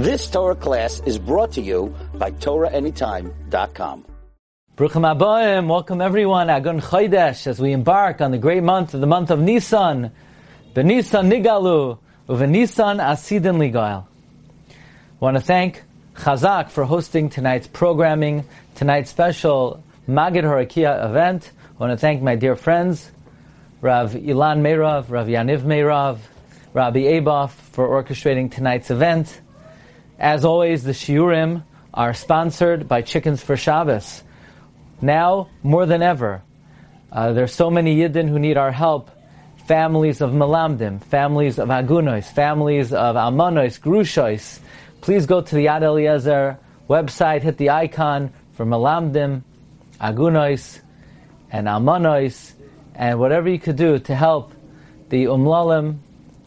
This Torah class is brought to you by TorahAnytime.com. Bruchim Abayim, welcome everyone, Agun Chodesh, as we embark on the great month of the month of Nisan. Benisan Nigalu, Uvenisan Asidin Ligail. I want to thank Chazak for hosting tonight's programming, tonight's special Magid Horakia event. I want to thank my dear friends, Rav Ilan Meirav, Rav Yaniv Meirav, Rabbi Aboff for orchestrating tonight's event. As always, the Shiurim are sponsored by Chickens for Shabbos. Now, more than ever, uh, there's so many Yidden who need our help. Families of Malamdim, families of Agunois, families of Almonois, Grushois. Please go to the Yad Eliezer website, hit the icon for Malamdim, Agunois, and Almonois, and whatever you could do to help the Umlalim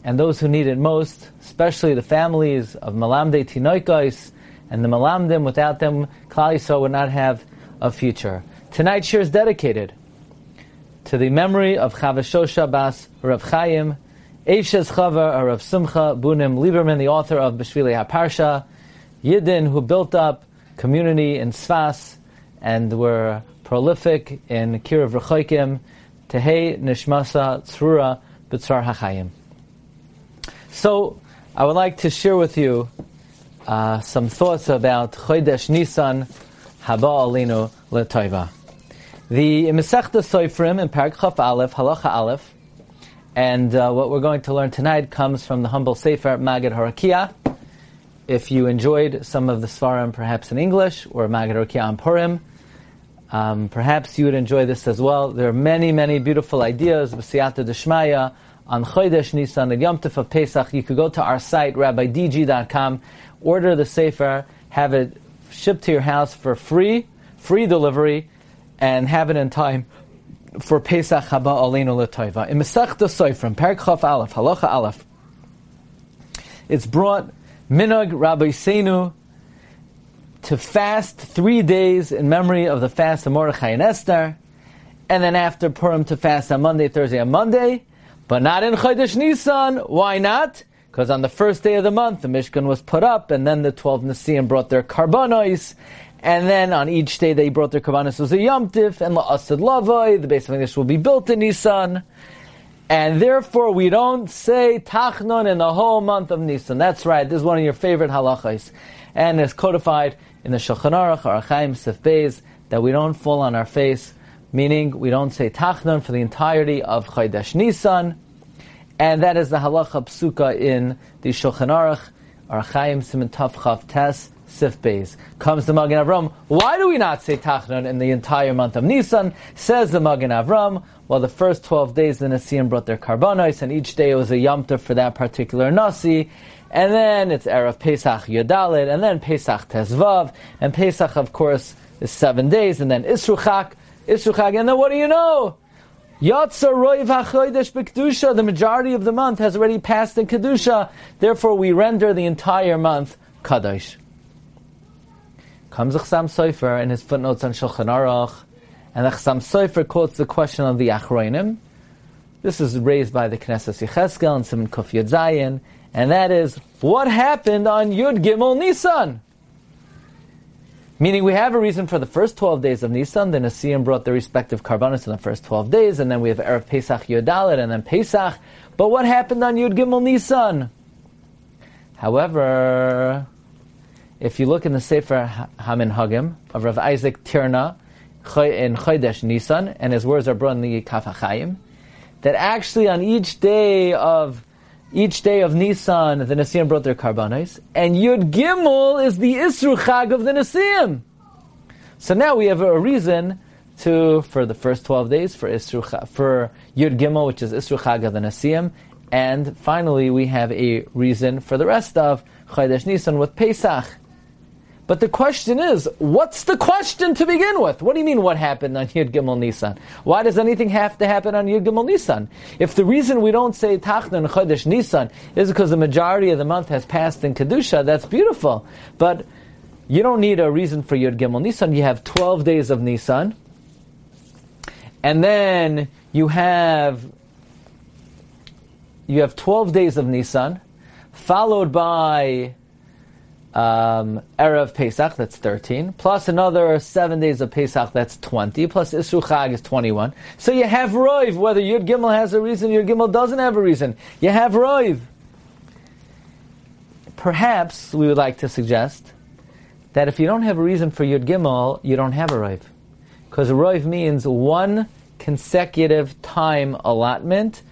and those who need it most, especially the families of Malamde Tinoikos and the Malamdim. Without them, Klal would not have a future. Tonight's shir is dedicated to the memory of Chavashosha Bas Rav Chaim, Eishes Chava Rav Simcha Bunim Lieberman, the author of Beshvili HaParsha, Yidden who built up community in Sfas and were prolific in Kirav Rechoikim, Tehei Nishmasa Tzrura B'tzar HaChaim. So, I would like to share with you uh, some thoughts about Chodesh Nisan Haba Alinu L'Toiva. The Mesechta Soifrim in Parak Aleph, Halacha Aleph, and uh, what we're going to learn tonight comes from the humble Sefer Magid Harakia. If you enjoyed some of the Svarim perhaps in English, or Magid Harakia on Purim, um, perhaps you would enjoy this as well. There are many, many beautiful ideas, B'siyata Deshmaya, on Chodesh Nisan and Yom Tov of Pesach. You could go to our site, rabbidg.com, order the Sefer, have it shipped to your house for free, free delivery, and have it in time for Pesach Haba Aleinu L'Toiva. In Masechta Soifrim, Chaf Aleph, Halacha Aleph, it's brought Minog Rabbi Seinu to fast three days in memory of the fast of Mordechai and Esther, and then after Purim to fast on Monday, Thursday, and Monday, but not in Chodesh Nisan. Why not? Because on the first day of the month, the Mishkan was put up, and then the 12 Nasiim brought their karbanos, and then on each day they brought their karbanos as a Yom Tif, and La'asad Lavoi, the Beis HaMikdash will be built in Nisan. And therefore, we don't say Tachnon in the whole month of Nisan. That's right, this is one of your favorite halachas. And it's codified in the Shulchan Aruch, or Sif Beis, that we don't fall on our face, meaning we don't say Tachnon for the entirety of Chodesh Nisan. And that is the halacha psuka in the Shulchan Aruch, Orach Chaim Siman Tav Chav Tes, Sif Beis. Comes the Magen Avram. Why do we not say Tachnon in the entire month of Nisan? Says the Magen Avram. Well, the first 12 days the Nasiim brought their karbanos, and each day was a Yom for that particular Nasi. And then it's Erev Pesach Yodalit, and then Pesach Tezvav, and Pesach, of course, is seven days, and then Isruchak, Isruchak, and then what do you know? Yatsa Roiv HaChodesh B'Kedusha, the majority of the month has already passed in Kedusha, therefore we render the entire month Kadosh. Comes the Chassam Sofer in his footnotes on Shulchan Aruch, and the Chassam Sofer quotes the question of the Achroinim. This is raised by the Knesset Yecheskel and Simon Kuf Yud Zayin, and that is, what happened on Yud Gimel Nisan? Meaning we have a reason for the first 12 days of Nisan, the Nasiim brought their respective karbanos in the first 12 days, and then we have Erev Pesach Yodalit, and then Pesach. But what happened on Yud Gimel Nisan? However, if you look in the Sefer Hamin Hagim of Rav Isaac Tirna in Chodesh Nisan, and his words are brought in the Kaf that actually on each day of each day of Nisan, the Nasiim brought their karbanos, and Yud Gimel is the Isru Chag of the Nasiim. So now we have a reason to for the first twelve days for Isru for Yud Gimel, which is Isru Chag of the Nasiim, and finally we have a reason for the rest of Chodesh Nisan with Pesach. But the question is, what's the question to begin with? What do you mean what happened on Yud Gimel Nisan? Why does anything have to happen on Yud Gimel Nisan? If the reason we don't say Tachnan Chodesh Nisan is because the majority of the month has passed in Kedusha, that's beautiful. But you don't need a reason for Yud Gimel Nisan. You have 12 days of Nisan. And then you have you have 12 days of Nisan, followed by um, Erev Pesach, that's 13, plus another seven days of Pesach, that's 20, plus Isru Chag is 21. So you have Roiv, whether Yud Gimel has a reason, Yud Gimel doesn't have a reason. You have Roiv. Perhaps we would like to suggest that if you don't have a reason for Yud Gimel, you don't have a Roiv. Because Roiv means one consecutive time allotment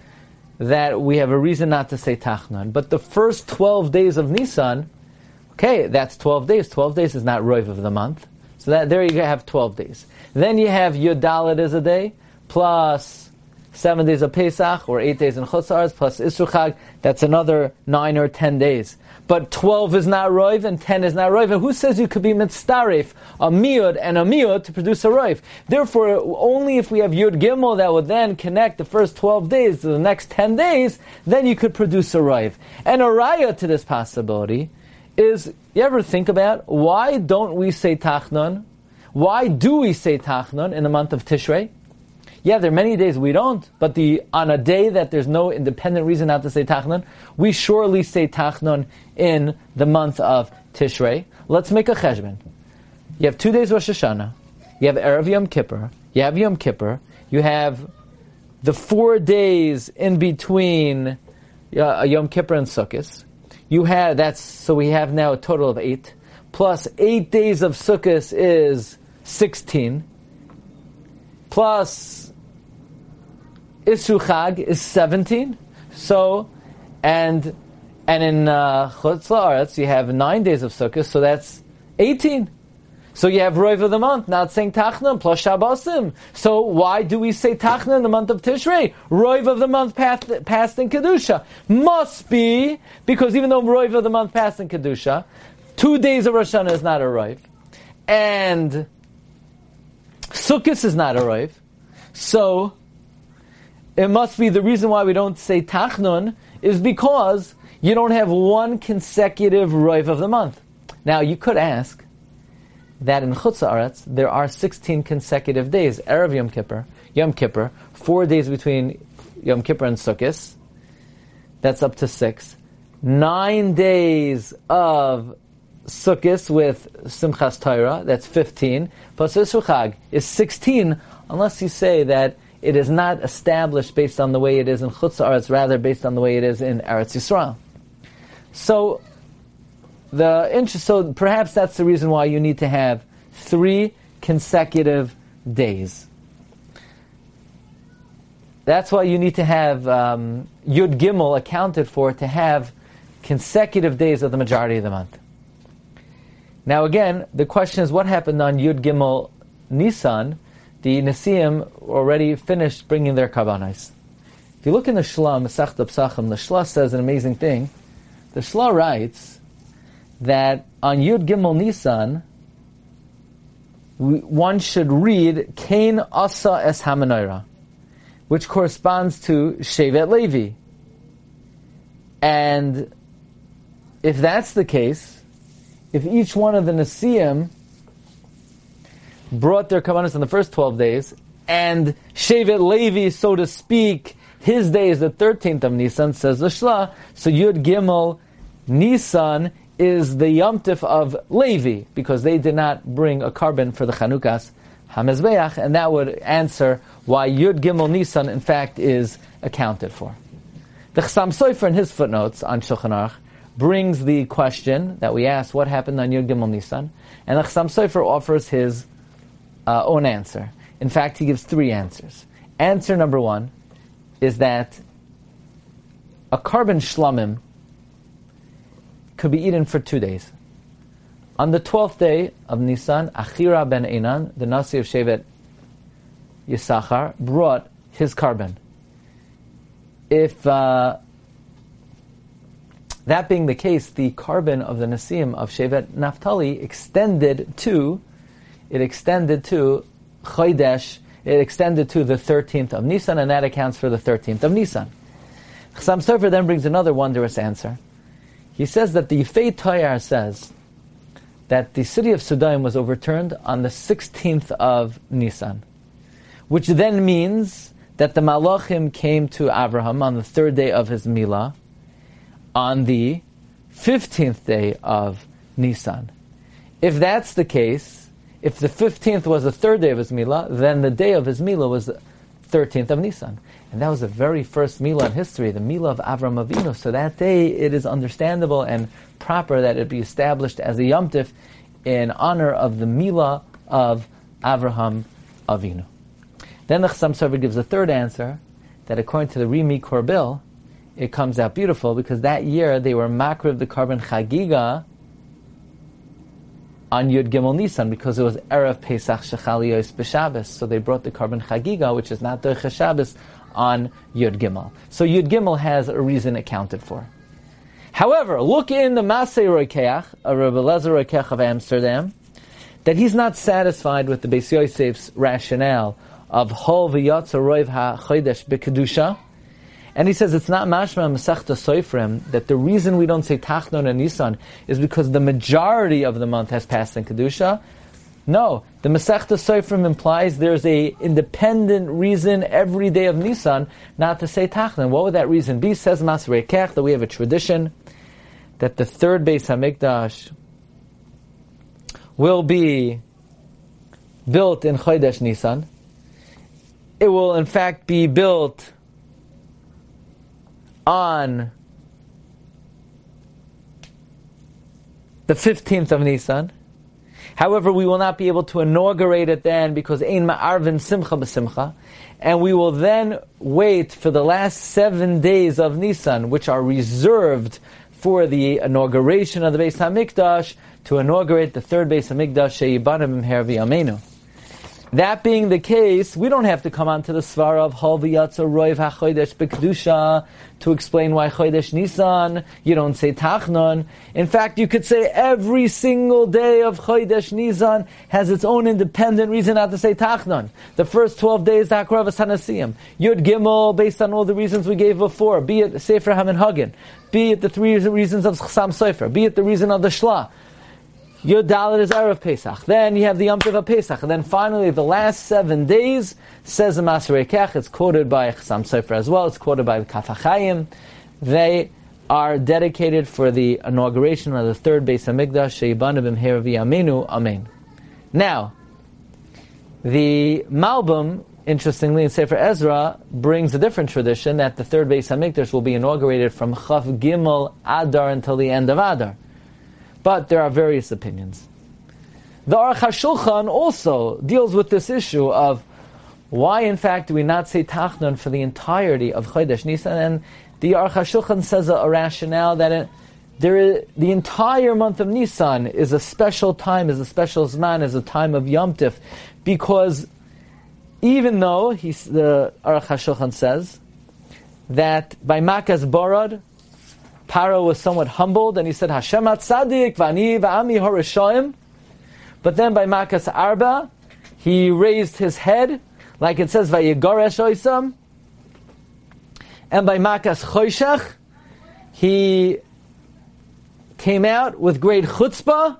that we have a reason not to say Tachnon. But the first 12 days of Nisan, Okay, that's 12 days. 12 days is not Roiv of the month. So that, there you have 12 days. Then you have Yudalit as a day, plus 7 days of Pesach, or 8 days in Chutzars, plus Isruchag, that's another 9 or 10 days. But 12 is not Roiv, and 10 is not Roiv. And who says you could be Mitztaref, a Miud and a Miud to produce a Roiv? Therefore, only if we have Yud Gimel that would then connect the first 12 days to the next 10 days, then you could produce a Roiv. And a Raya to this possibility, is you ever think about why don't we say Tachnon? Why do we say Tachnon in the month of Tishrei? Yeah, there are many days we don't, but the on a day that there's no independent reason not to say Tachnon, we surely say Tachnon in the month of Tishrei. Let's make a cheshbon. You have two days Rosh Hashanah. You have Erev Yom Kippur. You have Yom Kippur. You have the four days in between uh, Yom Kippur and Sukkot. You have that's so we have now a total of eight. Plus eight days of Sukkot is sixteen. Plus Isru Chag is seventeen. So and and in uh, Chutz you have nine days of Sukkot, so that's eighteen. So you have Roiv of the month, not saying Tachna plus Shabbosim. So why do we say Tachna in the month of Tishrei? Roiv of the month passed, passed in Kedusha. Must be, because even though Roiv of the month passed in Kedusha, two days of Rosh Hashanah is not a Roiv. And Sukkot is not a Roiv. So, it must be the reason why we don't say Tachnun is because you don't have one consecutive Roiv of the month. Now, you could ask, that in Chutz there are 16 consecutive days, Erev Yom Kippur, Yom Kippur, four days between Yom Kippur and Sukkot. That's up to six. Nine days of Sukkot with Simchas Torah, that's 15. Plus Chag is 16, unless you say that it is not established based on the way it is in Chutz rather based on the way it is in Eretz Yisrael. So the interest, so perhaps that's the reason why you need to have three consecutive days. That's why you need to have um, Yud Gimel accounted for to have consecutive days of the majority of the month. Now, again, the question is what happened on Yud Gimel Nisan? The Nasiim already finished bringing their Kabbanis. If you look in the Shla, Masach Psachim, the Shla says an amazing thing. The Shla writes that on Yud Gimel Nisan, one should read Kain Asa Es Hamanoira, which corresponds to Shevet Levi. And if that's the case, if each one of the Nasiim brought their kavanas on the first 12 days, and Shevet Levi, so to speak, his day is the 13th of Nisan, says the Shla, so Yud Gimel Nisan is the yomtiv of Levi, because they did not bring a korban for the Chanukas Hamezbeach, and that would answer why Yud Gimel Nisan, in fact, is accounted for. The Chassam Sofer, in his footnotes on Shulchan Aruch, brings the question that we asked, what happened on Yud Gimel Nisan? And the Chassam Sofer offers his uh, own answer. In fact, he gives three answers. Answer number one is that a korban shlamim could be eaten for two days. On the twelfth day of Nisan, Achira ben Enan, the Nasi of Shevet Yisachar, brought his korban. If uh, that being the case, the korban of the Nasim of Shevet Naphtali extended to, it extended to Chodesh, it extended to the 13th of Nisan, and that accounts for the 13th of Nisan. Chassam Sofer then brings another wondrous answer. He says that the Yifei Toyar says that the city of Sudaim was overturned on the 16th of Nisan, which then means that the Malachim came to Abraham on the third day of his Milah, on the 15th day of Nisan. If that's the case, if the 15th was the third day of his Milah, then the day of his Milah was 13th of Nisan. And that was the very first Mila in history, the Mila of Avram Avinu. So that day, it is understandable and proper that it be established as a Yom Tif in honor of the Mila of Avraham Avinu. Then the Chassam Sofer gives a third answer, that according to the Rimi Korbil, it comes out beautiful because that year they were makriv the korban chagiga on Yud Gimel Nisan because it was Erev Pesach Shechaliyos B'Shabbos. So they brought the korban chagiga, which is not the Shabbos, on Yud Gimel. So Yud Gimel has a reason accounted for. However, look in the Masei Roikeach, a Rebbe Lezer Roikeach of Amsterdam, that he's not satisfied with the Beis Yosef's rationale of Hol v'yatza roiv ha'chodesh b'kedusha. And he says it's not mashma mesachta soifrim that the reason we don't say Tachnon and Nisan is because the majority of the month has passed in kedusha. No, the Masechta Soifrim implies there's a independent reason every day of Nisan not to say Tachnon. What would that reason be? Says Masreikech that we have a tradition that the third Beis Hamikdash will be built in Chodesh Nisan. It will in fact be built on the 15th of Nisan. However, we will not be able to inaugurate it then because Ein Ma'arvin Simcha B'Simcha. And we will then wait for the last seven days of Nisan, which are reserved for the inauguration of the Beis HaMikdash, to inaugurate the third Beis HaMikdash, Sheyibanim Hervi Amenu. That being the case, we don't have to come on to the svara of Hol v'yatza roiv ha'chodesh b'kedusha to explain why chodesh Nisan, you don't say Tachnon. In fact, you could say every single day of chodesh Nisan has its own independent reason not to say Tachnon. The first 12 days, the Hakrav Hanasiyim. Yud Gimel, based on all the reasons we gave before, be it Sefer Hamin Hagin, be it the three reasons of Chassam Sofer, be it the reason of the Shlah, Yud Dalit is Erev Pesach. Then you have the Yom Tov of Pesach. And then finally, the last seven days, says the Maser Kech, it's quoted by Chassam Sofer as well, it's quoted by the Kaf HaChaim. They are dedicated for the inauguration of the third Beis HaMikdash, Sheibanabim Heravi Amenu, Amen. Now, the Malbim, interestingly, in Sefer Ezra, brings a different tradition that the third Beis HaMikdash will be inaugurated from Chav Gimel Adar until the end of Adar. But there are various opinions. The Aruch HaShulchan also deals with this issue of why, in fact, do we not say Tachnon for the entirety of Chodesh Nisan? And the Aruch HaShulchan says a, a rationale that it, there is, the entire month of Nisan is a special time, is a special Zman, is a time of Yom Tif, because even though the Aruch HaShulchan says that by Makas Borod, Paro was somewhat humbled and he said, Hashem Tzadik v'ani v'ami horishoim. But then by Makas Arba, he raised his head, like it says, Vayigoresh oisam. And by Makas Choshech, he came out with great chutzpah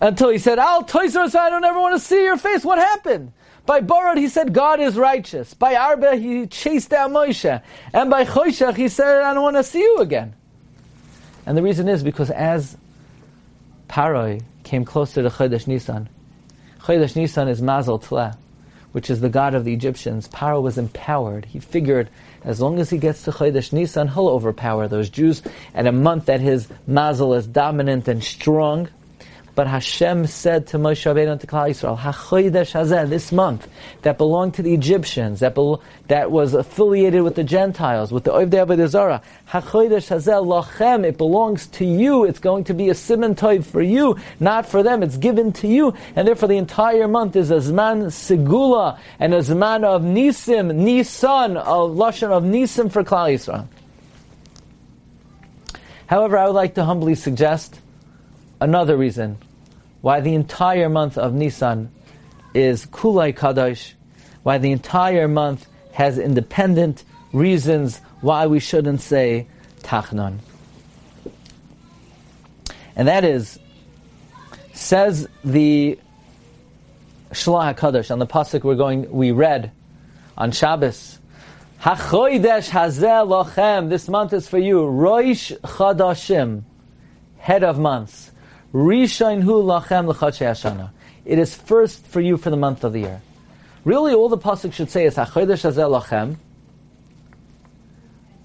until he said, Al Toisos, I don't ever want to see your face. What happened? By Borod, he said, God is righteous. By Arba, he chased out Moshe. And by Choshech, he said, I don't want to see you again. And the reason is because as Paroi came closer to Chodesh Nisan, Chodesh Nisan is Mazel Tleh, which is the god of the Egyptians. Paro was empowered. He figured as long as he gets to Chodesh Nisan, he'll overpower those Jews. At a month that his Mazel is dominant and strong, but Hashem said to Moshe Rabbeinu to Klal Yisrael, HaChodesh Hazeh, this month, that belonged to the Egyptians, that, that was affiliated with the Gentiles, with the Ovdei Avodah Zarah, HaChodesh Hazeh Lachem, it belongs to you, it's going to be a simon for you, not for them, it's given to you, and therefore the entire month is a Zman Segula, and a Zman of Nisim, Nisan, a Lashon of Nisim for Klal Yisrael. However, I would like to humbly suggest another reason why the entire month of Nisan is Kulai Kadosh, why the entire month has independent reasons why we shouldn't say Tachnon. And that is, says the Shlah HaKadosh, on the pasuk we're going, we read on Shabbos, Hachoidesh Hazel Lochem, this month is for you, Roish Chadashim, head of months. Rishain hu lachem l'chadshei It is first for you for the month of the year. Really, all the pasuk should say is hachodesh hazel lachem.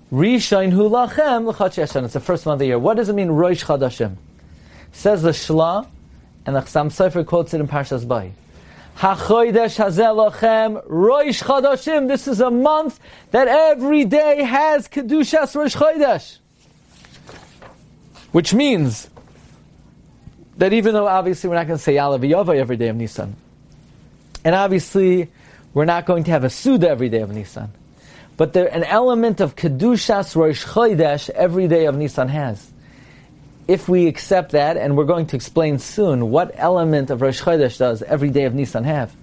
Rishain hu lachem It's the first month of the year. What does it mean, Rosh Chadashim? Says the Shla, and the Chassam Sofer quotes it in Parshas Bay. Hachodesh hazelachem Rosh Chodashim. This is a month that every day has Kedushas Rosh Chodesh. Which means that even though obviously we're not going to say Yalav Yova every day of Nisan, and obviously we're not going to have a Suda every day of Nisan, but there an element of Kedushas Rosh Chodesh every day of Nisan has. If we accept that, and we're going to explain soon what element of Rosh Chodesh does every day of Nisan have,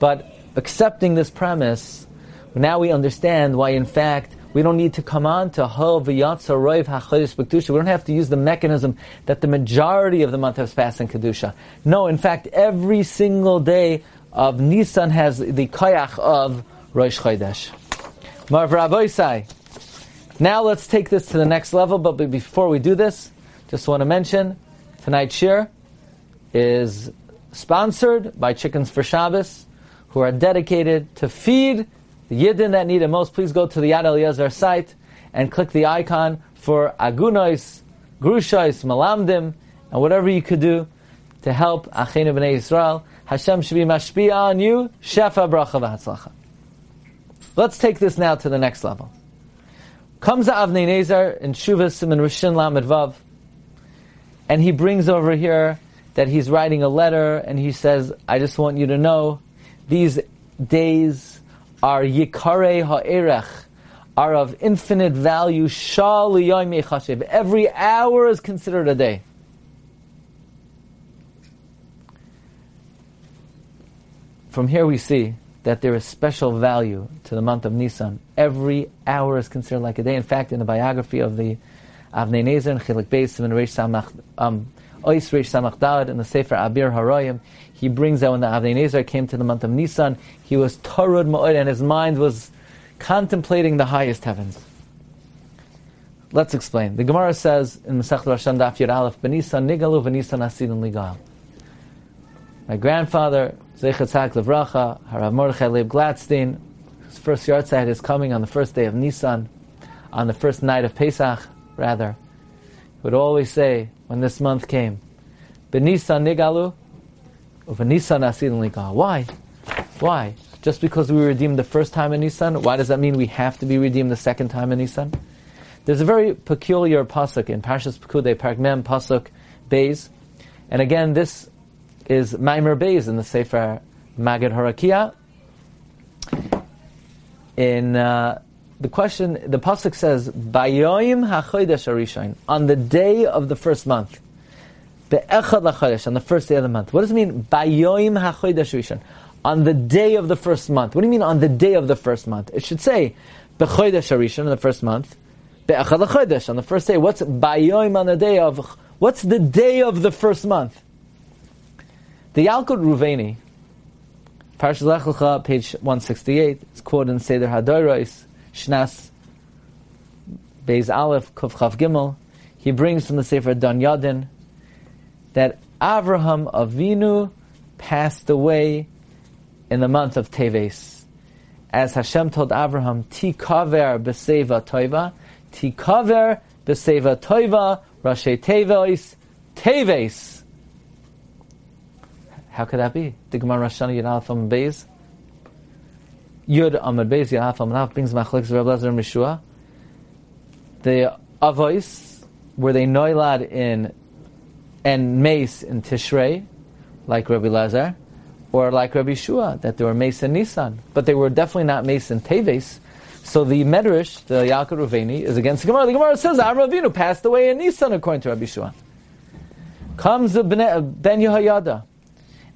but accepting this premise, now we understand why, in fact, we don't need to come on to Ho v'yatza roiv hachodesh b'kedusha. We don't have to use the mechanism that the majority of the month has passed in kedusha. No, in fact, every single day of Nisan has the koyach of Rosh Chodesh. Marv Rabbi Now let's take this to the next level, but before we do this, just want to mention, tonight's shir is sponsored by Chickens for Shabbos, who are dedicated to feed the Yidden that need it most. Please go to the Yad Eliezer site and click the icon for Agunois, Grushais, Malamdim, and whatever you could do to help Achenu B'nai Yisrael. Hashem should be mashpia on you. Shefa bracha v'hatzlacha. Let's take this now to the next level. Comes Avnei Nezer in Shuvah Simon Rishon Lamed Vav and he brings over here that he's writing a letter and he says, I just want you to know these days are yikare ha'erech, are of infinite value. Every hour is considered a day. From here we see that there is special value to the month of Nisan. Every hour is considered like a day. In fact, in the biography of the Avnei Nezer and Chilik Beis and Reish Samach um, Ois Reish Samach Dalad in the Sefer Abir Haroyim. He brings out when the Avnei Nezer came to the month of Nisan, he was Torud Ma'od and his mind was contemplating the highest heavens. Let's explain. The Gemara says in Masech Rashan Daf Yud Aleph, Benisan Nigalu Benisan Asidin Ligal. My grandfather, Zechatzak Levracha, Harav Mordechai Leib Glatstein, his first yahrzeit is coming on the first day of Nisan, on the first night of Pesach rather, would always say when this month came, Benisan nigalu, Benisan asidin ligal. Why? Why? Just because we were redeemed the first time in Nisan, why does that mean we have to be redeemed the second time in Nisan? There's a very peculiar pasuk in Parshas Pekudei, Parak Mem pasuk Beis, and again this is Maimer Beis in the Sefer Magid Harakia. In uh, the question, the pasuk says, "Bayoim hachodesh arishain," on the day of the first month. Be'echad lachodesh, on the first day of the month. What does it mean? Bayoim hachodesh arishain, on the day of the first month. What do you mean on the day of the first month? It should say bechodesh arishain in the first month. Be'echad lachodesh on the first day. What's bayoim on the day of? What's the day of the first month? The Yalkut Ruveni, Parshas Lech page 168, it's quoted in Seder Hadoros, Shnas Beis Aleph Kuf Chav Gimel, he brings from the Sefer Dan Yadin that Avraham Avinu passed away in the month of Teves. As Hashem told Avraham, Tikaver b'seva toiva, Tikaver b'seva toiva, Rashi Teves, Teves. How could that be? The Gemara Rashani Yad Beis Yud Amad Beis Yahaf Amad brings Machlek Reb Lezer and Mishua. The Avos were they noilad in and mace in Tishrei, like Rabbi Lazar, or like Rabbi Shua, that they were mace in Nisan, but they were definitely not mace in Teves. So the Medrash, the Yalkut Ruveni, is against the Gemara. The Gemara says Avram Avinu passed away in Nisan, according to Rabbi Shua. Comes the Ben Yehoyada,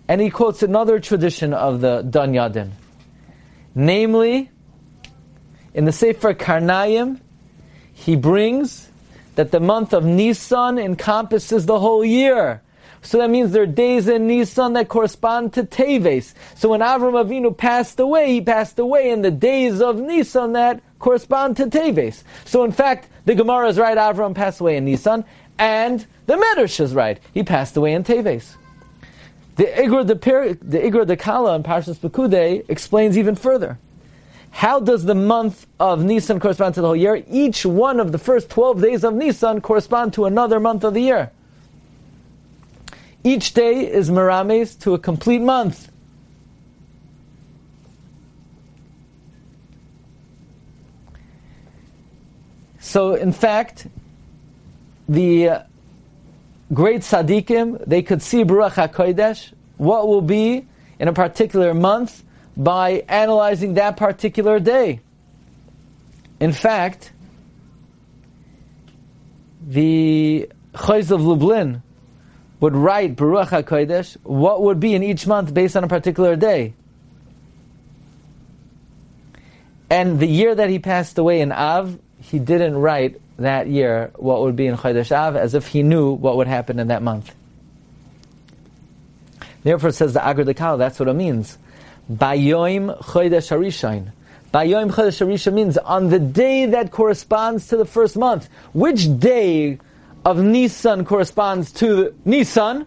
and he quotes another tradition of the Dan Yadin. Namely, in the Sefer Karnayim, he brings that the month of Nisan encompasses the whole year. So that means there are days in Nisan that correspond to Teves. So when Avram Avinu passed away, he passed away in the days of Nisan that correspond to Teves. So in fact, the Gemara is right, Avram passed away in Nisan, And the Medrash is right. He passed away in Teves. The Igra de, the Igra de Kala in Parshas Pekude explains even further. How does the month of Nisan correspond to the whole year? Each one of the first 12 days of Nisan correspond to another month of the year. Each day is Merames to a complete month. So, in fact, the uh, great tzaddikim, they could see B'ruach HaKodesh, what will be in a particular month, by analyzing that particular day. In fact, the Chozeh of Lublin would write B'ruach HaKodesh, what would be in each month based on a particular day. And the year that he passed away in Av, he didn't write that year what would be in Chodesh Av, as if he knew what would happen in that month. Therefore, says the Agar Dekal, that's what it means. Bayoim Chodesh Harishain. Bayoim Chodesh Harishain means on the day that corresponds to the first month. Which day of Nisan corresponds to Nisan?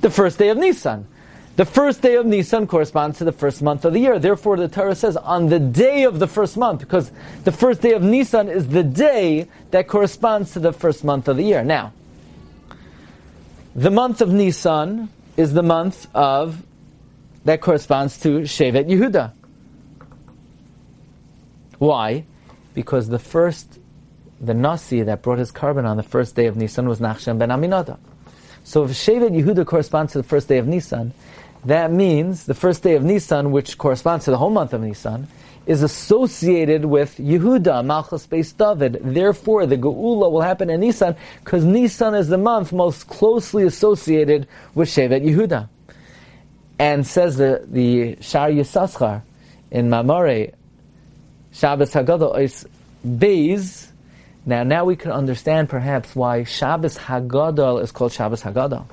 The first day of Nisan. The first day of Nisan corresponds to the first month of the year. Therefore, the Torah says on the day of the first month, because the first day of Nisan is the day that corresponds to the first month of the year. Now, the month of Nisan is the month of that corresponds to Shevet Yehuda. Why? Because the first, the Nasi that brought his korban on the first day of Nisan was Nachshon ben Aminadab. So if Shevet Yehuda corresponds to the first day of Nisan, that means the first day of Nisan, which corresponds to the whole month of Nisan, is associated with Yehuda, Malchus Beis David. Therefore, the Geula will happen in Nisan, because Nisan is the month most closely associated with Shevet Yehuda. And says the, the Shar Yisaschar in Mamare, Shabbos Hagadol is Beis. Now, now we can understand perhaps why Shabbos Hagadol is called Shabbos Hagadol.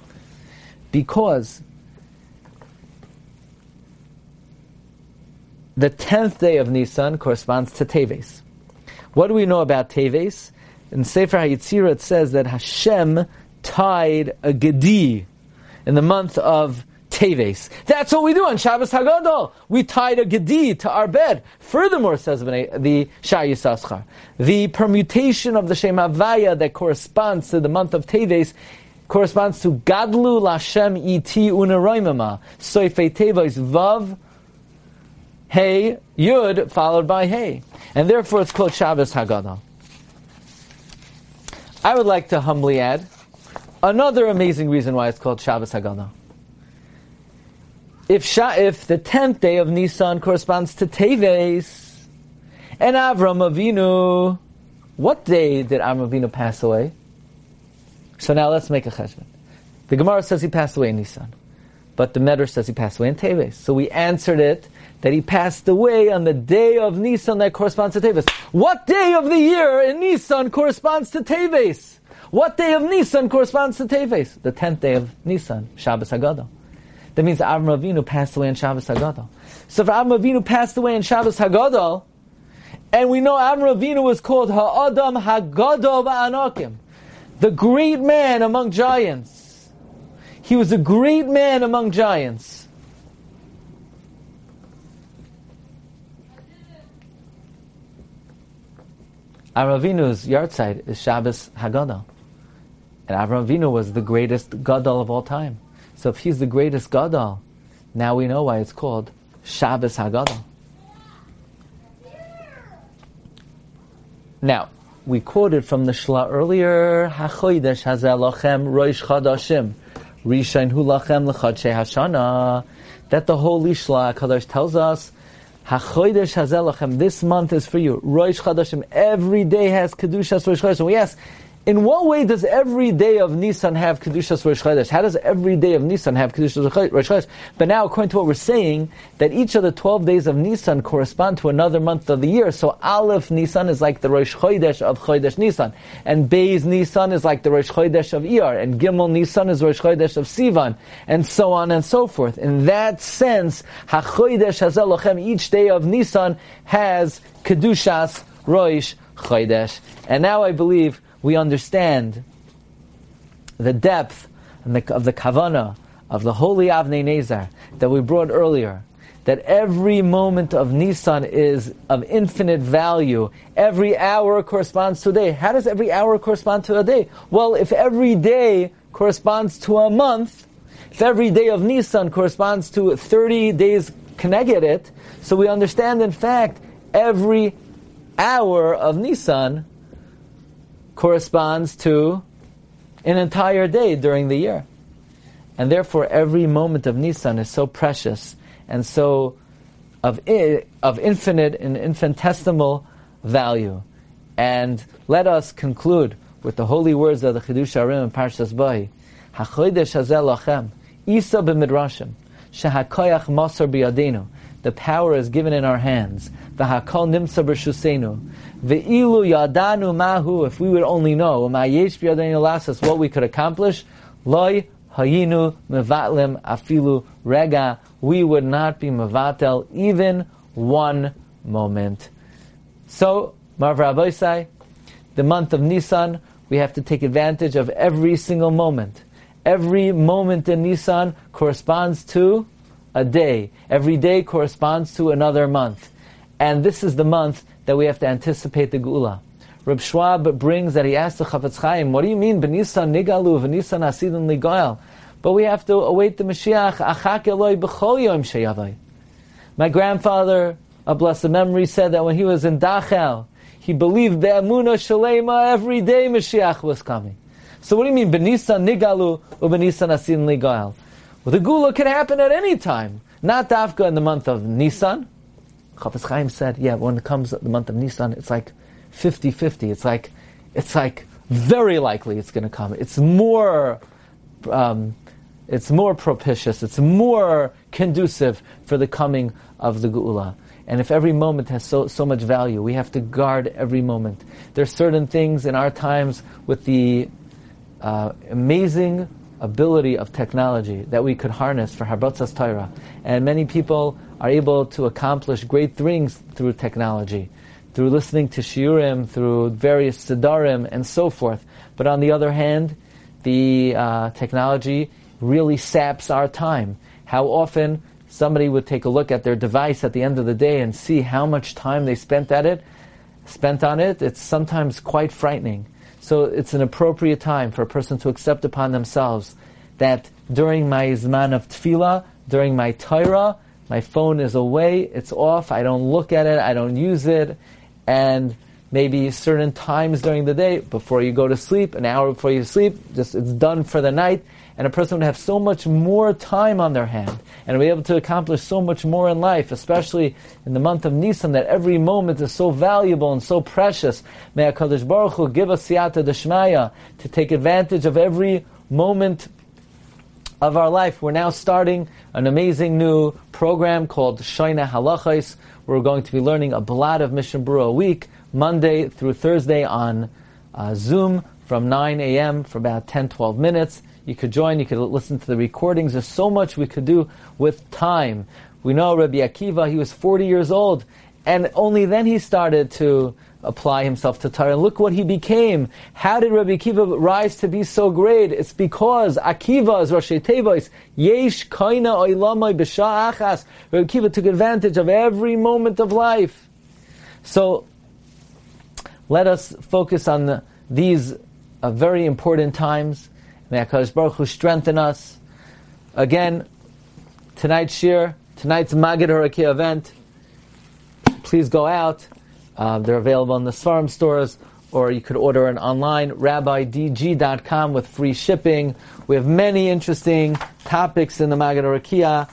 Because the tenth day of Nisan corresponds to Teves. What do we know about Teves? In Sefer HaYitzirah it says that Hashem tied a Gedi in the month of Teves. That's what we do on Shabbos Hagadol. We tied a Gedi to our bed. Furthermore, says the Shah Yisaschar, the permutation of the Shem Havaya that corresponds to the month of Teves corresponds to Gadlu Lashem Iti Unaroimama. Soifei Teves Vav Hey, Yud, followed by Hey. And therefore it's called Shabbos Hagadol. I would like to humbly add another amazing reason why it's called Shabbos Hagadol. If, Sha- if the tenth day of Nisan corresponds to Teves, and Avram Avinu, what day did Avram Avinu pass away? So now let's make a cheshbon. The Gemara says he passed away in Nisan, but the Medrash says he passed away in Teves. So we answered it that he passed away on the day of Nisan that corresponds to Teves. What day of the year in Nisan corresponds to Teves? What day of Nisan corresponds to Teves? The tenth day of Nisan, Shabbos Hagadol. That means Avram Avinu passed away on Shabbos Hagadol. So if Avram Avinu passed away on Shabbos Hagadol, and we know Avram Avinu was called Ha'adam Hagadol Ba'anakim, the great man among giants. He was a great man among giants. Avravinu's yahrzeit is Shabbos Hagadol. And Avram was the greatest Gadol of all time. So if he's the greatest Gadol, now we know why it's called Shabbos Hagadol. Now, we quoted from the Shla earlier, HaChodesh Hazelachem Roish Chadashim, Rishain Hu Lachem L'Chadshe Hashana, that the Holy Shla Kadosh tells us Hachodesh hazelachem. This month is for you. Rosh Chadashim. Every day has kedushas Rosh Chadashim. We ask, in what way does every day of Nisan have Kedushas Rosh Chodesh? How does every day of Nisan have Kedushas Rosh Chodesh? But now, according to what we're saying, that each of the 12 days of Nisan correspond to another month of the year. So Aleph Nisan is like the Rosh Chodesh of Chodesh Nisan. And Beis Nisan is like the Rosh Chodesh of Iyar. And Gimel Nisan is Rosh Chodesh of Sivan. And so on and so forth. In that sense, HaChodesh Hazelochem, each day of Nisan has Kedushas Rosh Chodesh. And now I believe we understand the depth the, of the kavana of the holy Avnei Nezer that we brought earlier, that every moment of Nisan is of infinite value. Every hour corresponds to a day. How does every hour correspond to a day? Well, if every day corresponds to a month, if every day of Nisan corresponds to 30 days connected so we understand in fact every hour of Nisan corresponds to an entire day during the year. And therefore every moment of Nisan is so precious and so of, of infinite and infinitesimal value. And let us conclude with the holy words of the Chiddushei HaRim and Parshas Bahi. HaChodesh hazel lachem, Isa b'midrashim, shehakoyach masar biyadenu. The power is given in our hands. V'hakol nimsa b'shusenu. Ve'ilu yadanu mahu, if we would only know, what we could accomplish, loy hayinu mevatlim afilu rega, we would not be mevatel even one moment. So, Marv the month of Nisan, we have to take advantage of every single moment. Every moment in Nisan corresponds to a day. Every day corresponds to another month. And this is the month that we have to anticipate the Geula. Reb Schwab brings that he asked the Chafetz Chaim, what do you mean, Benisan Nigalu, Benisan Asidin Ligoyal? But we have to await the Mashiach, Achak Eloi B'chol Yom Sheyavai. My grandfather, a blessed memory, said that when he was in Dachau, he believed the Amuna Shalema every day Mashiach was coming. So what do you mean, Benisan Nigalu or Benisan Asin Ligal? Well, the Geula can happen at any time. Not Dafka in the month of Nisan. Chafetz Chaim said, yeah, when it comes the month of Nisan, it's like 50-50. It's like, it's like very likely it's going to come. It's more, um, it's more propitious. It's more conducive for the coming of the Geula. And if every moment has so, so much value, we have to guard every moment. There are certain things in our times with the uh, amazing ability of technology that we could harness for Harbatzas Torah. And many people are able to accomplish great things through technology, through listening to shiurim, through various siddharim, and so forth. But on the other hand, the uh, technology really saps our time. How often somebody would take a look at their device at the end of the day and see how much time they spent at it, spent on it, it's sometimes quite frightening. So it's an appropriate time for a person to accept upon themselves that during my Zman of Tefillah, during my Torah, my phone is away, it's off, I don't look at it, I don't use it, and maybe certain times during the day, before you go to sleep, an hour before you sleep, just it's done for the night, and a person would have so much more time on their hand and be able to accomplish so much more in life, especially in the month of Nisan, that every moment is so valuable and so precious. May HaKadosh Baruch Hu give us siyata deshmaya to take advantage of every moment of our life. We're now starting an amazing new program called Shoina Halachais. We're going to be learning a blot of Mishnah Berurah a week, Monday through Thursday on uh, Zoom from 9 a.m. for about 10, 12 minutes. You could join, you could listen to the recordings. There's so much we could do with time. We know Rabbi Akiva, he was 40 years old, and only then he started to apply himself to Torah. And look what he became. How did Rabbi Akiva rise to be so great? It's because Akiva is Rosh Tevois. Yesh kaina oilamai b'sha achas. Rabbi Akiva took advantage of every moment of life. So, let us focus on the, these uh, very important times. May HaKadosh Baruch Hu strengthen us. Again, tonight's shir, tonight's Magid Harakia event, please go out. Uh, they're available in the Svarim stores, or you could order it online, rabbidg.com with free shipping. We have many interesting topics in the Magid Harakia.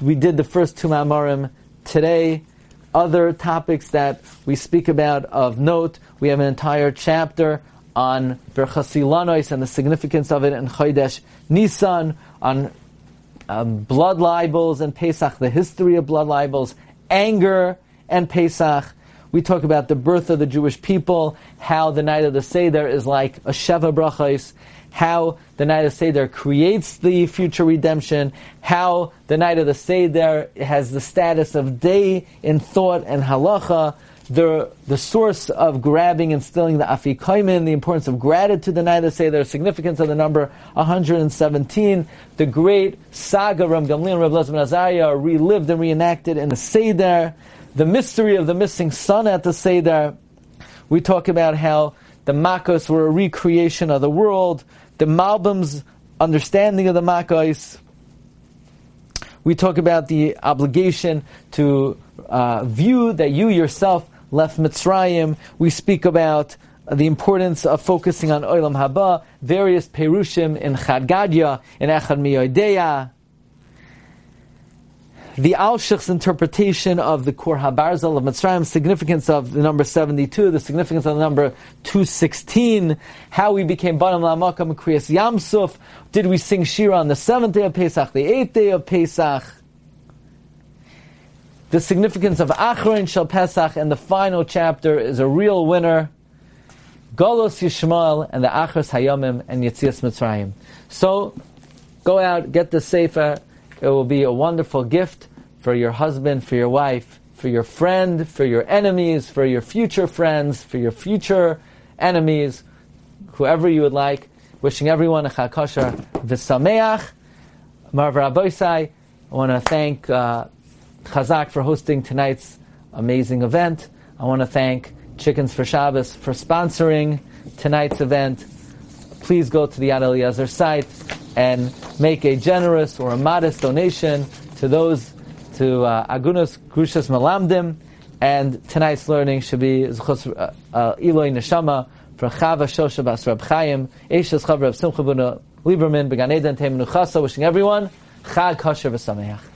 We did the first two Mamarim today. Other topics that we speak about of note, we have an entire chapter on Berchas Ilanois and the significance of it in Chodesh Nisan, on um, blood libels and Pesach, the history of blood libels, anger and Pesach. We talk about the birth of the Jewish people, how the night of the Seder is like a Sheva Brachos, how the night of the Seder creates the future redemption, how the night of the Seder has the status of day in thought and halacha, the the source of grabbing and stealing the afikoimin, the importance of gratitude the night of the Seder, significance of the number 117, the great saga Ram Gamliel and Rav Azariah are relived and reenacted in the Seder, the mystery of the missing son at the Seder. We talk about how the Makos were a recreation of the world, the Malbim's understanding of the Makos. We talk about the obligation to uh, view that you yourself left Mitzrayim. We speak about the importance of focusing on Olam Haba, various Perushim in Chadgadia, in Echad Miyodeya. The Alshich's interpretation of the Kur Habarzal of Mitzrayim, significance of the number 72, the significance of the number 216, how we became Banim LaMakom Kriyas Yamsuf, did we sing Shira on the seventh day of Pesach, the eighth day of Pesach, the significance of Acharon Shel Pesach, and the final chapter is a real winner. Golos Yishmael and the Achros Hayomim and Yetzias Mitzrayim. So, go out, get the Sefer. It will be a wonderful gift for your husband, for your wife, for your friend, for your enemies, for your future friends, for your future enemies, whoever you would like. Wishing everyone a Chag Kosher V'Sameach. Morai V'Rabosai. I want to thank uh, Chazak for hosting tonight's amazing event. I want to thank Chickens for Shabbos for sponsoring tonight's event. Please go to the Yad Eliezer site and make a generous or a modest donation to those to uh, Agunos Grushas Malamdim. And tonight's learning should be Zchus uh, uh, Iluy Neshama for Chava Shosha Bas Rab Chaim, Eishes Chav Rab Simcha Lieberman, Began Eden Teim wishing everyone Chag Kosher V'Sameach.